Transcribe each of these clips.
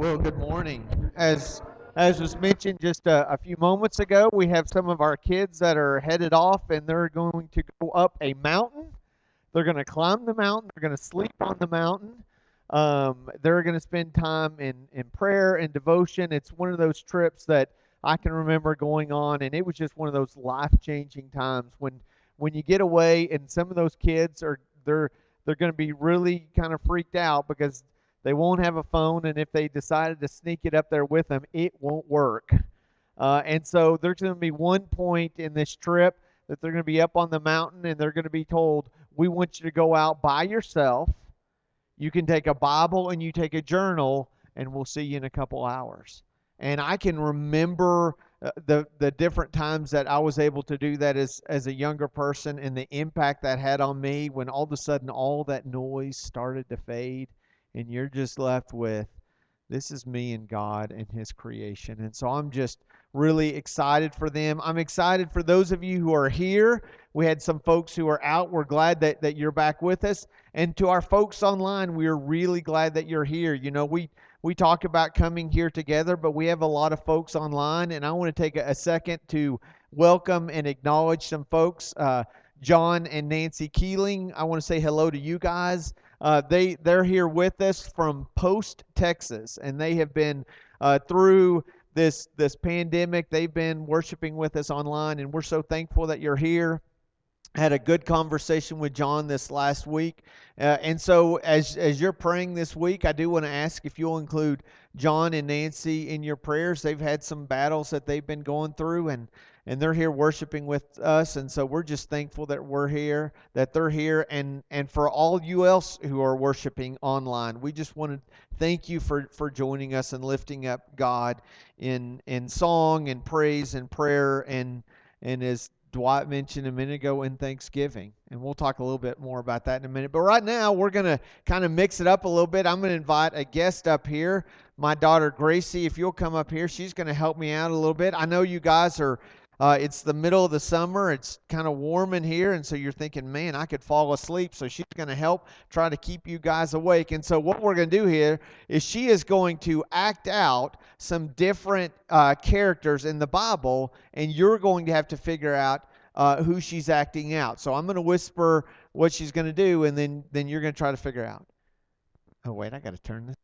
Well, good morning. As as was mentioned just a, a few moments ago, we have some of our kids that are headed off and they're going to go up a mountain. They're going to climb the mountain. They're going to sleep on the mountain. Um, they're going to spend time in, in prayer and devotion. It's one of those trips that I can remember going on, and it was just one of those life changing times when when you get away and some of those kids are they're they're going to be really kind of freaked out because they won't have a phone, and if they decided to sneak it up there with them, it won't work. Uh, and so there's going to be one point in this trip that they're going to be up on the mountain and they're going to be told, We want you to go out by yourself. You can take a Bible and you take a journal, and we'll see you in a couple hours. And I can remember uh, the the different times that I was able to do that as as a younger person and the impact that had on me when all of a sudden all that noise started to fade and you're just left with this is me and God and His creation. And so I'm just really excited for them. I'm excited for those of you who are here. We had some folks who are out. We're glad that, that you're back with us. And to our folks online, we're really glad that you're here. You know, we we talk about coming here together, but we have a lot of folks online, and I want to take a, a second to welcome and acknowledge some folks. Uh, John and Nancy Keeling, I want to say hello to you guys. Uh, they they're here with us from Post, Texas, and they have been uh, through this this pandemic. They've been worshiping with us online, and we're so thankful that you're here. had a good conversation with John this last week, uh, and so as as you're praying this week, I do want to ask if you'll include John and Nancy in your prayers. They've had some battles that they've been going through, and and they're here worshiping with us and so we're just thankful that we're here that they're here and and for all you else who are worshiping online we just want to thank you for for joining us and lifting up god in in song and praise and prayer and and as Dwight mentioned a minute ago in Thanksgiving. And we'll talk a little bit more about that in a minute. But right now, we're going to kind of mix it up a little bit. I'm going to invite a guest up here, my daughter Gracie. If you'll come up here, she's going to help me out a little bit. I know you guys are uh, it's the middle of the summer. It's kind of warm in here, and so you're thinking, man, I could fall asleep. So she's going to help try to keep you guys awake. And so what we're going to do here is she is going to act out some different uh, characters in the Bible, and you're going to have to figure out uh, who she's acting out. So I'm going to whisper what she's going to do, and then then you're going to try to figure out. Oh wait, I got to turn this.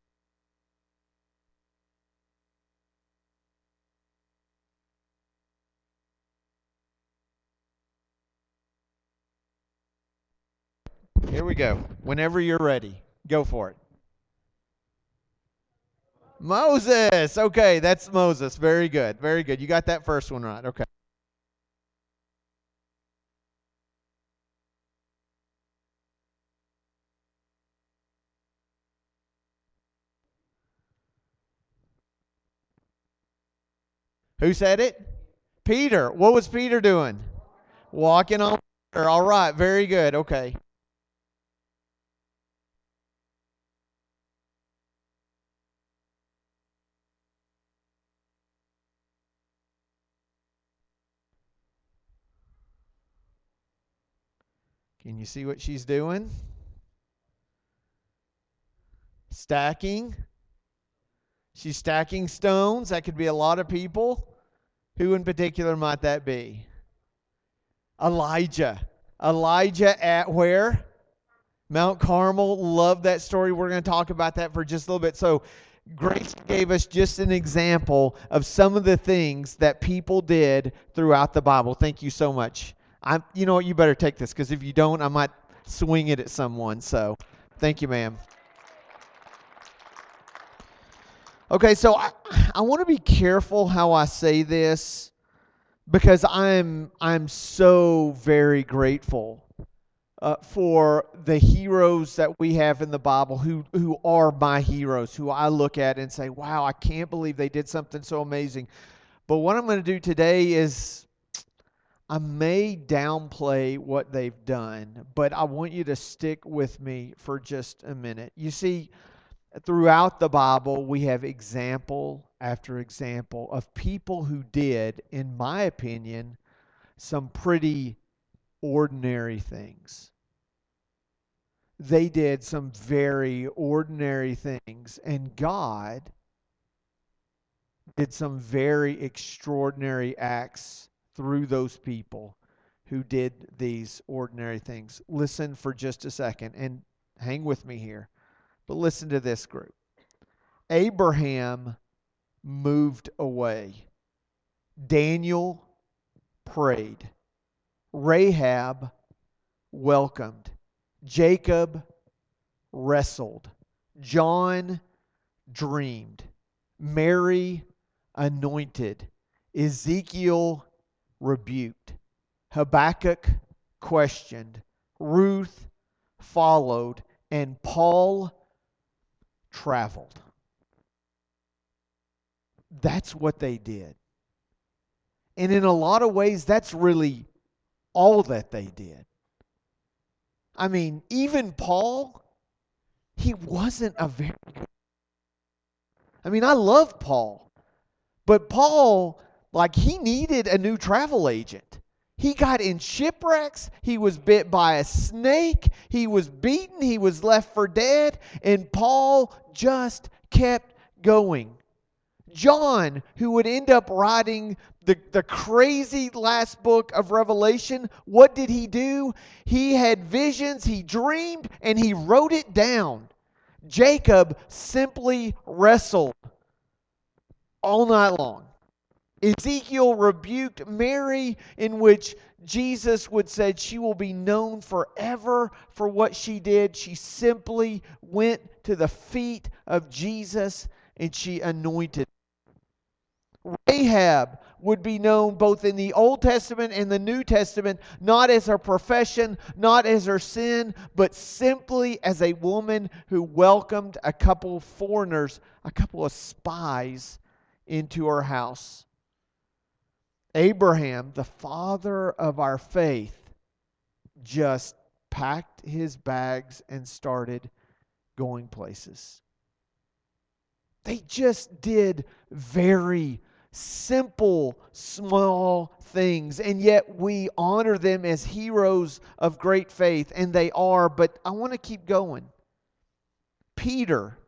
Here we go. Whenever you're ready, go for it. Moses. Okay, that's Moses. Very good. Very good. You got that first one right. Okay. Who said it? Peter. What was Peter doing? Walking on water. All right. Very good. Okay. Can you see what she's doing? Stacking. She's stacking stones. That could be a lot of people. Who in particular might that be? Elijah. Elijah at where? Mount Carmel. Love that story. We're going to talk about that for just a little bit. So, Grace gave us just an example of some of the things that people did throughout the Bible. Thank you so much. I, you know what? You better take this because if you don't, I might swing it at someone. So, thank you, ma'am. Okay, so I, I want to be careful how I say this because I'm I'm so very grateful uh, for the heroes that we have in the Bible who who are my heroes, who I look at and say, "Wow, I can't believe they did something so amazing." But what I'm going to do today is I may downplay what they've done, but I want you to stick with me for just a minute. You see, throughout the Bible, we have example after example of people who did, in my opinion, some pretty ordinary things. They did some very ordinary things, and God did some very extraordinary acts through those people who did these ordinary things. Listen for just a second and hang with me here. But listen to this group. Abraham moved away. Daniel prayed. Rahab welcomed. Jacob wrestled. John dreamed. Mary anointed. Ezekiel rebuked. Habakkuk questioned. Ruth followed. And Paul traveled. That's what they did. And in a lot of ways, that's really all that they did. I mean, even Paul, he wasn't a very. I mean, I love Paul, but Paul, like, he needed a new travel agent. He got in shipwrecks. He was bit by a snake. He was beaten. He was left for dead. And Paul just kept going. John, who would end up writing the, the crazy last book of Revelation, what did he do? He had visions, he dreamed, and he wrote it down. Jacob simply wrestled all night long. Ezekiel rebuked Mary, in which Jesus would say she will be known forever for what she did. She simply went to the feet of Jesus and she anointed. Rahab would be known both in the Old Testament and the New Testament, not as her profession, not as her sin, but simply as a woman who welcomed a couple foreigners, a couple of spies into her house. Abraham, the father of our faith, just packed his bags and started going places. They just did very simple, small things, and yet we honor them as heroes of great faith, and they are, but I want to keep going. Peter,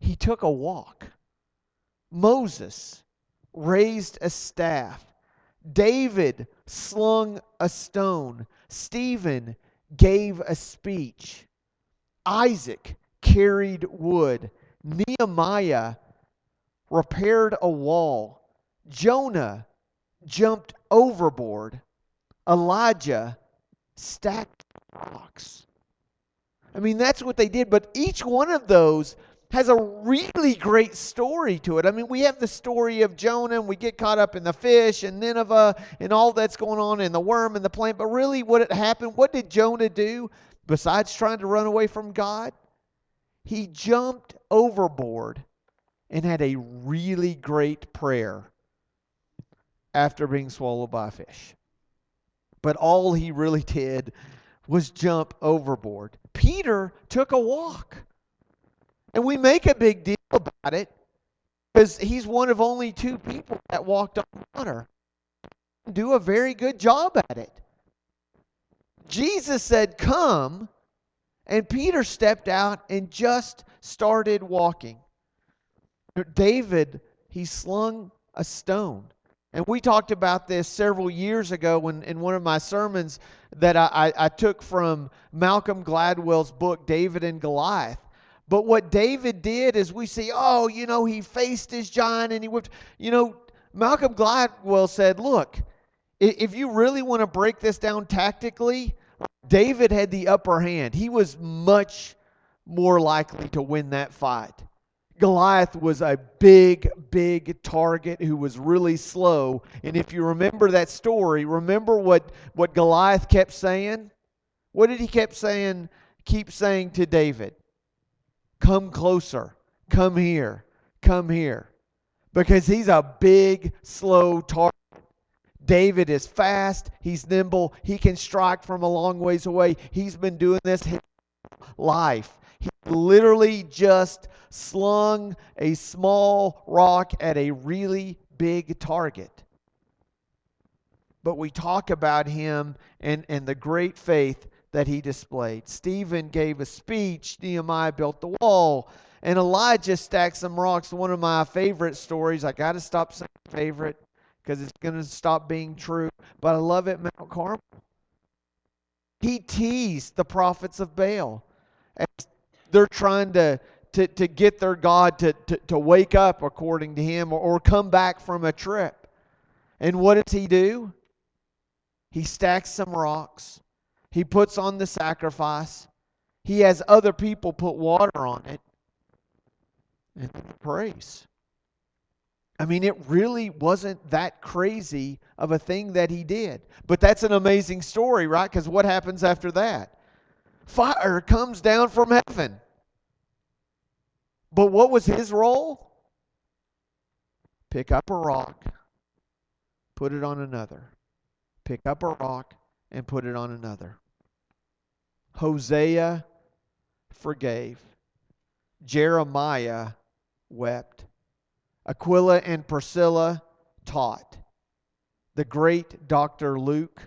he took a walk. Moses raised a staff. David slung a stone. Stephen gave a speech. Isaac carried wood. Nehemiah repaired a wall. Jonah jumped overboard. Elijah stacked rocks. I mean, that's what they did, but each one of those has a really great story to it. I mean, we have the story of Jonah, and we get caught up in the fish and Nineveh and all that's going on, and the worm and the plant. But really, what had happened, what did Jonah do besides trying to run away from God? He jumped overboard and had a really great prayer after being swallowed by a fish. But all he really did was jump overboard. Peter took a walk. And we make a big deal about it because he's one of only two people that walked on water. Do a very good job at it. Jesus said, Come, and Peter stepped out and just started walking. David, he slung a stone. And we talked about this several years ago when, in one of my sermons that I, I, I took from Malcolm Gladwell's book, David and Goliath. But what David did is we see, oh, you know, he faced his giant and he whipped. You know, Malcolm Gladwell said, look, if you really want to break this down tactically, David had the upper hand. He was much more likely to win that fight. Goliath was a big, big target who was really slow. And if you remember that story, remember what, what Goliath kept saying? What did he keep saying? Keep saying to David, Come closer, come here, come here. Because he's a big, slow target. David is fast, he's nimble, he can strike from a long ways away. He's been doing this his life. He literally just slung a small rock at a really big target. But we talk about him and, and the great faith that he displayed. Stephen gave a speech, Nehemiah built the wall, and Elijah stacked some rocks. One of my favorite stories. I got to stop saying favorite because it's going to stop being true. But I love it, Mount Carmel. He teased the prophets of Baal as they're trying to, to, to get their God to, to, to wake up according to him or, or come back from a trip. And what does he do? He stacks some rocks. He puts on the sacrifice. He has other people put water on it and praise. I mean, it really wasn't that crazy of a thing that he did. But that's an amazing story, right? Because what happens after that? Fire comes down from heaven. But what was his role? Pick up a rock, put it on another. Pick up a rock and put it on another. Hosea forgave. Jeremiah wept. Aquila and Priscilla taught. The great Dr. Luke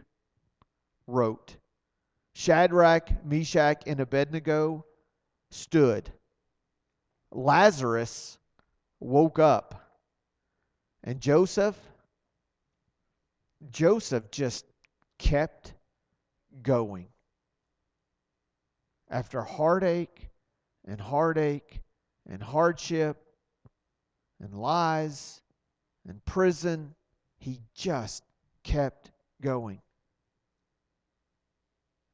wrote. Shadrach, Meshach, and Abednego stood. Lazarus woke up. And Joseph, Joseph just kept going. After heartache and heartache and hardship and lies and prison, he just kept going.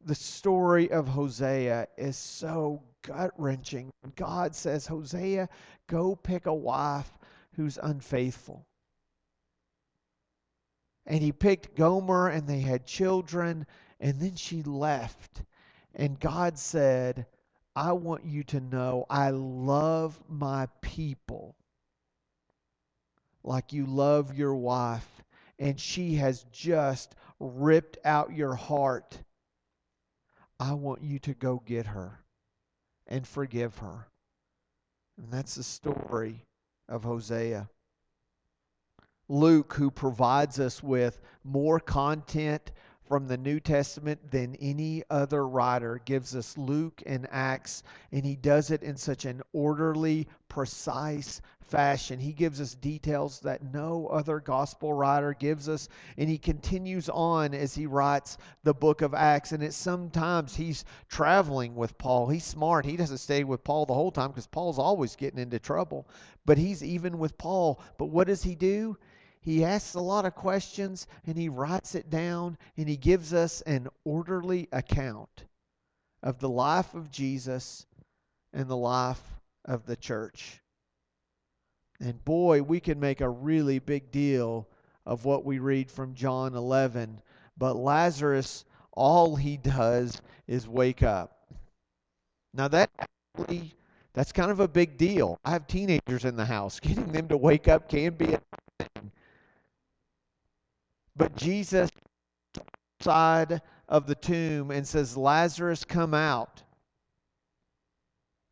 The story of Hosea is so gut wrenching. God says, Hosea, go pick a wife who's unfaithful. And he picked Gomer, and they had children, and then she left. And God said, I want you to know I love my people like you love your wife, and she has just ripped out your heart. I want you to go get her and forgive her. And that's the story of Hosea. Luke, who provides us with more content from the New Testament than any other writer gives us Luke and Acts, and he does it in such an orderly, precise fashion. He gives us details that no other gospel writer gives us, and he continues on as he writes the book of Acts. And it's sometimes he's traveling with Paul. He's smart. He doesn't stay with Paul the whole time because Paul's always getting into trouble, but he's even with Paul. But what does he do? He asks a lot of questions and he writes it down and he gives us an orderly account of the life of Jesus and the life of the church. And boy, we can make a really big deal of what we read from John 11. But Lazarus, all he does is wake up. Now, that actually, that's kind of a big deal. I have teenagers in the house. Getting them to wake up can be a but Jesus side of the tomb and says, Lazarus, come out.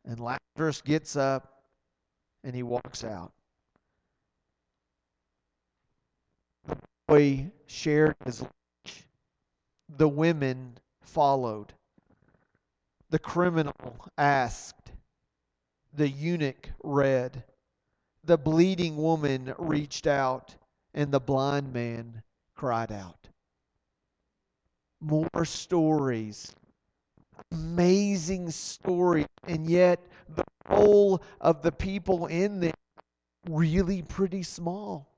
And Lazarus gets up and he walks out. The boy shared his lunch. The women followed. The criminal asked. The eunuch read. The bleeding woman reached out, and the blind man cried out. More stories. Amazing stories. And yet, the role of the people in them really pretty small.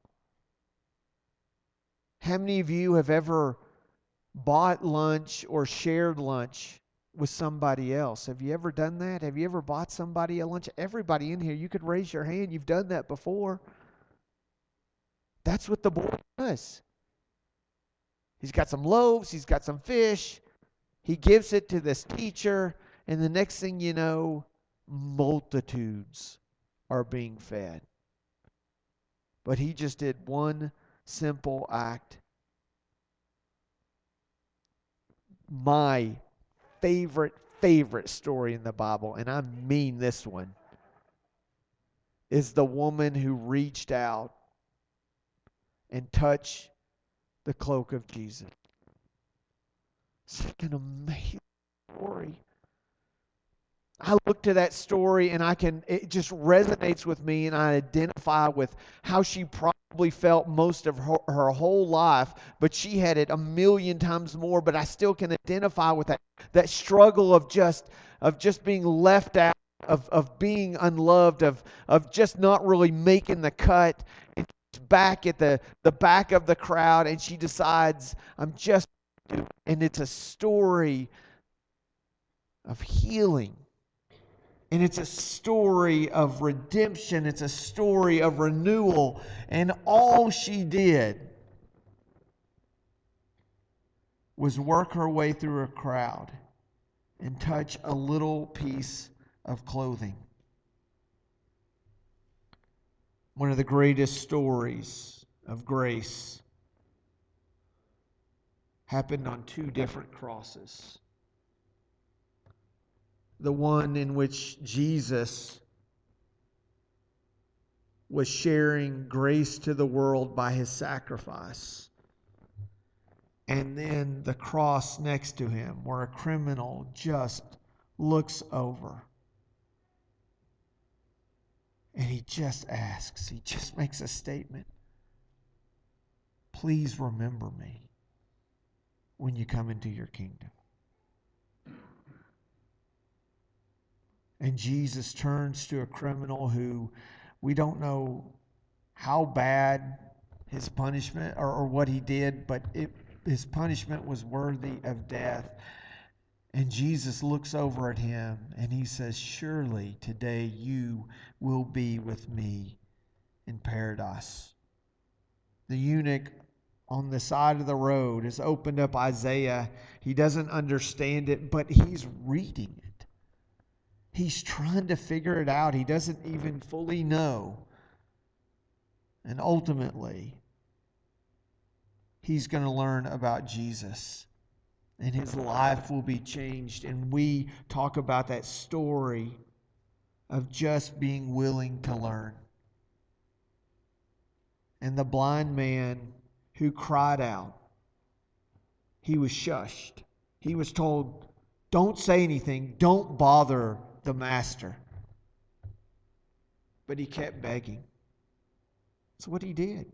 How many of you have ever bought lunch or shared lunch with somebody else? Have you ever done that? Have you ever bought somebody a lunch? Everybody in here, you could raise your hand. You've done that before. That's what the boy does. He's got some loaves, he's got some fish. He gives it to this teacher, and the next thing you know, multitudes are being fed. But he just did one simple act. My favorite, favorite story in the Bible, and I mean this one, is the woman who reached out and touched the cloak of Jesus. Such an amazing story. I look to that story and I can, it just resonates with me and I identify with how she probably felt most of her, her whole life, but she had it a million times more. But I still can identify with that, that struggle of just, of just being left out, of, of being unloved, of, of just not really making the cut. And back at the, the back of the crowd and she decides, I'm just, and it's a story of healing and it's a story of redemption, it's a story of renewal. And all she did was work her way through a crowd and touch a little piece of clothing. One of the greatest stories of grace happened on two different crosses the one in which Jesus was sharing grace to the world by his sacrifice. And then the cross next to him, where a criminal just looks over. And he just asks, he just makes a statement Please remember me when you come into your kingdom. And Jesus turns to a criminal who we don't know how bad his punishment or, or what he did, but it, his punishment was worthy of death. And Jesus looks over at him and he says, Surely today you will be with me in paradise. The eunuch on the side of the road has opened up Isaiah. He doesn't understand it, but he's reading it. He's trying to figure it out. He doesn't even fully know. And ultimately, he's going to learn about Jesus. And his life will be changed. And we talk about that story of just being willing to learn. And the blind man who cried out, he was shushed. He was told, Don't say anything, don't bother the master. But he kept begging. That's what he did.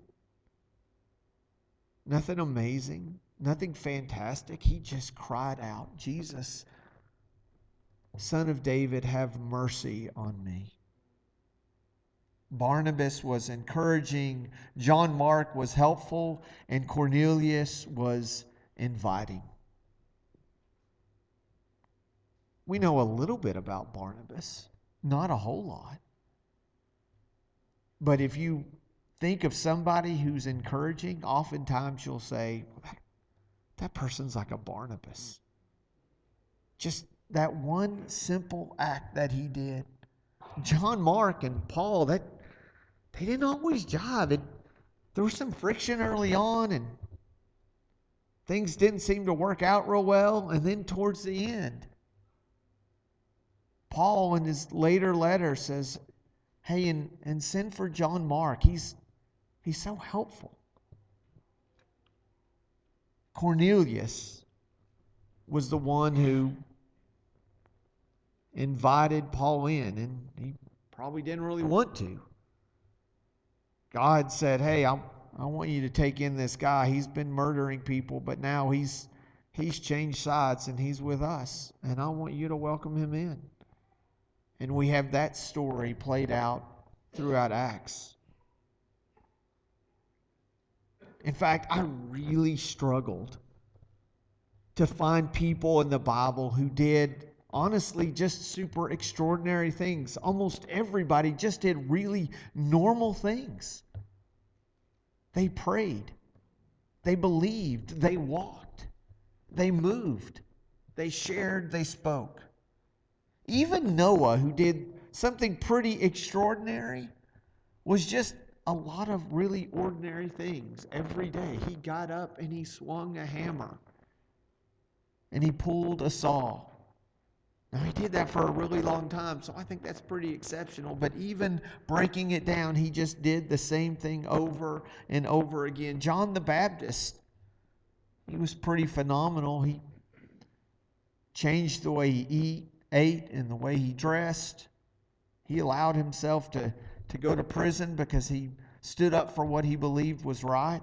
Nothing amazing, nothing fantastic. He just cried out, Jesus, Son of David, have mercy on me. Barnabas was encouraging, John Mark was helpful, and Cornelius was inviting. We know a little bit about Barnabas, not a whole lot. But if you think of somebody who's encouraging, oftentimes you'll say, that person's like a Barnabas. Just that one simple act that he did. John Mark and Paul, that they didn't always jive. It, there was some friction early on and things didn't seem to work out real well. And then towards the end, Paul, in his later letter, says, Hey, and, and send for John Mark. He's, he's so helpful. Cornelius was the one who invited Paul in, and he probably didn't really want to. God said, Hey, I, I want you to take in this guy. He's been murdering people, but now he's he's changed sides and he's with us. And I want you to welcome him in. And we have that story played out throughout Acts. In fact, I really struggled to find people in the Bible who did honestly just super extraordinary things. Almost everybody just did really normal things. They prayed, they believed, they walked, they moved, they shared, they spoke. Even Noah, who did something pretty extraordinary, was just a lot of really ordinary things every day. He got up and he swung a hammer and he pulled a saw. Now, he did that for a really long time, so I think that's pretty exceptional. But even breaking it down, he just did the same thing over and over again. John the Baptist, he was pretty phenomenal. He changed the way he eat, ate and the way he dressed. He allowed himself to, to go to prison because he stood up for what he believed was right.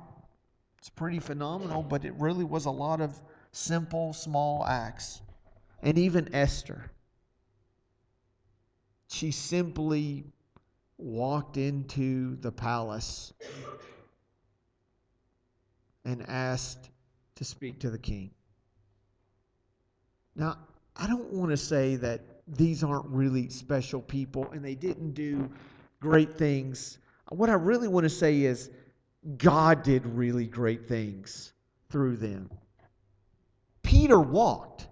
It's pretty phenomenal, but it really was a lot of simple, small acts. And even Esther, she simply walked into the palace and asked to speak to the king. Now, I don't want to say that these aren't really special people and they didn't do great things. What I really want to say is God did really great things through them. Peter walked,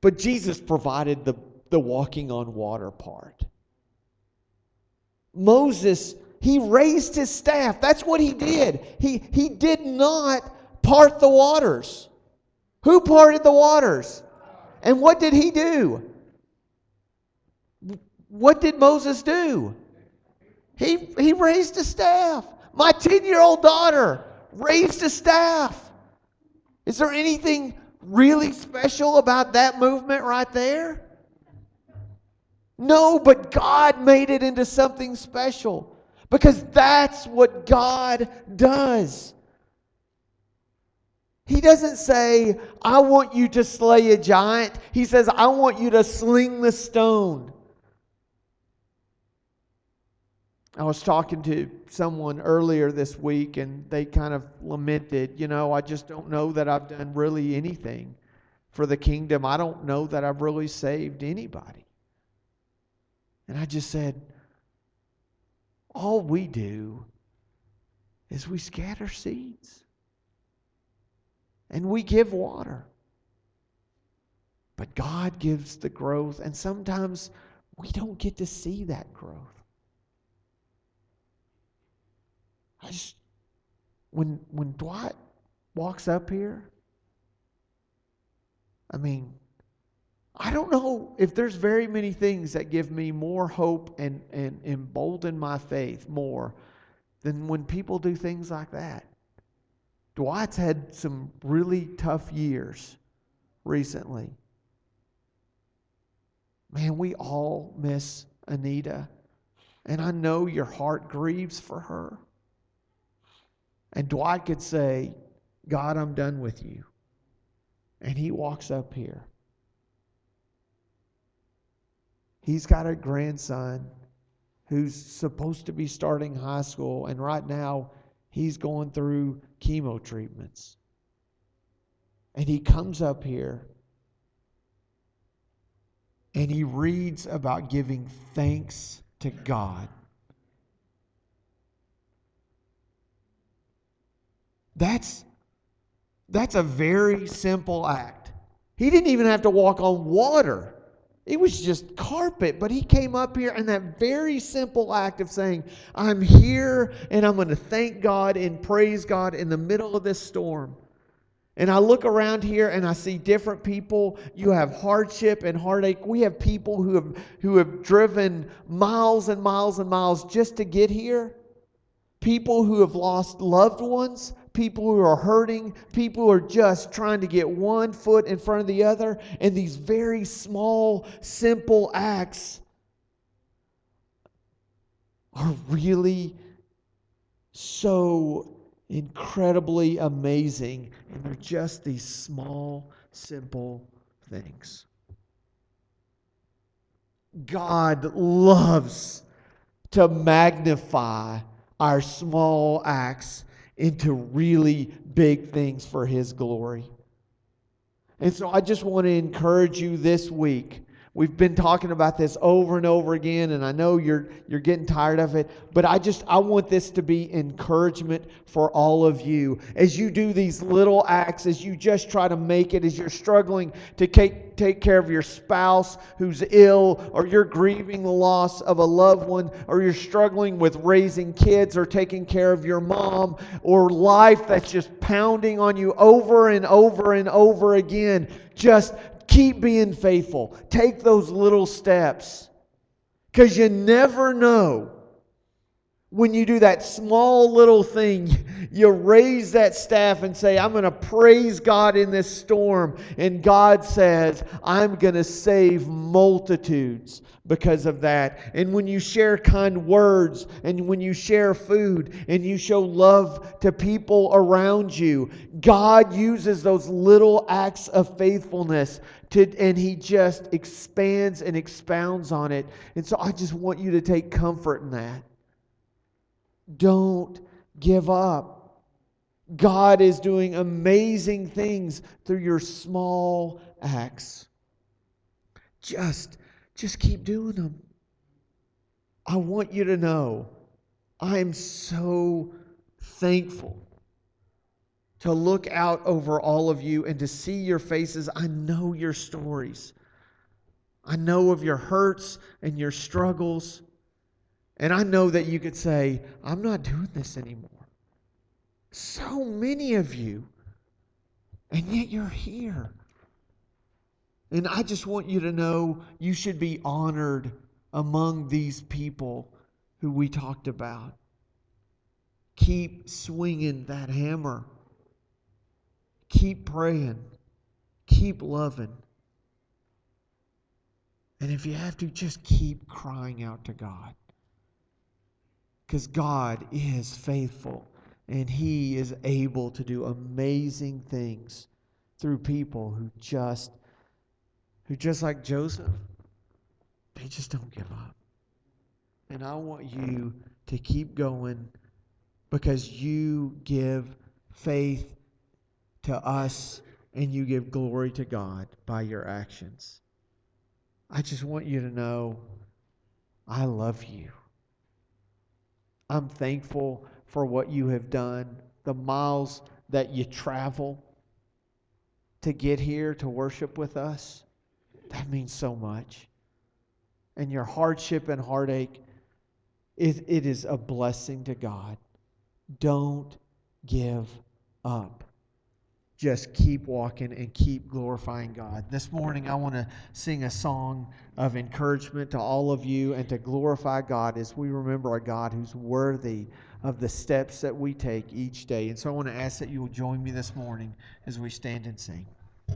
but Jesus provided the, the walking on water part. Moses, he raised his staff. That's what he did. He, he did not part the waters. Who parted the waters? And what did he do? What did Moses do? He, he raised a staff. My 10 year old daughter raised a staff. Is there anything really special about that movement right there? No, but God made it into something special because that's what God does. He doesn't say, I want you to slay a giant. He says, I want you to sling the stone. I was talking to someone earlier this week and they kind of lamented, you know, I just don't know that I've done really anything for the kingdom. I don't know that I've really saved anybody. And I just said, all we do is we scatter seeds and we give water. But God gives the growth, and sometimes we don't get to see that growth. I just when when Dwight walks up here, I mean, I don't know if there's very many things that give me more hope and, and embolden my faith more than when people do things like that. Dwight's had some really tough years recently. Man, we all miss Anita. And I know your heart grieves for her. And Dwight could say, God, I'm done with you. And he walks up here. He's got a grandson who's supposed to be starting high school, and right now he's going through chemo treatments. And he comes up here and he reads about giving thanks to God. That's, that's a very simple act. He didn't even have to walk on water. It was just carpet, but he came up here and that very simple act of saying, I'm here and I'm going to thank God and praise God in the middle of this storm. And I look around here and I see different people. You have hardship and heartache. We have people who have who have driven miles and miles and miles just to get here. People who have lost loved ones, people who are hurting, people who are just trying to get one foot in front of the other. And these very small, simple acts are really so incredibly amazing. And they're just these small, simple things. God loves to magnify our small acts into really big things for His glory. And so I just want to encourage you this week We've been talking about this over and over again, and I know you're you're getting tired of it, but I just I want this to be encouragement for all of you as you do these little acts, as you just try to make it, as you're struggling to take take care of your spouse who's ill, or you're grieving the loss of a loved one, or you're struggling with raising kids or taking care of your mom, or life that's just pounding on you over and over and over again. Just Keep being faithful. Take those little steps because you never know when you do that small little thing, you raise that staff and say, I'm going to praise God in this storm. And God says, I'm going to save multitudes because of that. And when you share kind words and when you share food and you show love to people around you, God uses those little acts of faithfulness to, and He just expands and expounds on it. And so I just want you to take comfort in that. Don't give up. God is doing amazing things through your small acts. Just, just keep doing them. I want you to know I am so thankful to look out over all of you and to see your faces. I know your stories. I know of your hurts and your struggles. And I know that you could say, I'm not doing this anymore. So many of you, and yet you're here. And I just want you to know you should be honored among these people who we talked about. Keep swinging that hammer. Keep praying. Keep loving. And if you have to, just keep crying out to God. Because God is faithful and He is able to do amazing things through people who just, who just like Joseph, they just don't give up. And I want you to keep going because you give faith to us and you give glory to God by your actions. I just want you to know I love you. I'm thankful for what you have done, the miles that you travel to get here to worship with us. That means so much. And your hardship and heartache, it, it is a blessing to God. Don't give up just keep walking and keep glorifying God. This morning, I want to sing a song of encouragement to all of you and to glorify God as we remember a God who's worthy of the steps that we take each day. And so I want to ask that you will join me this morning as we stand and sing.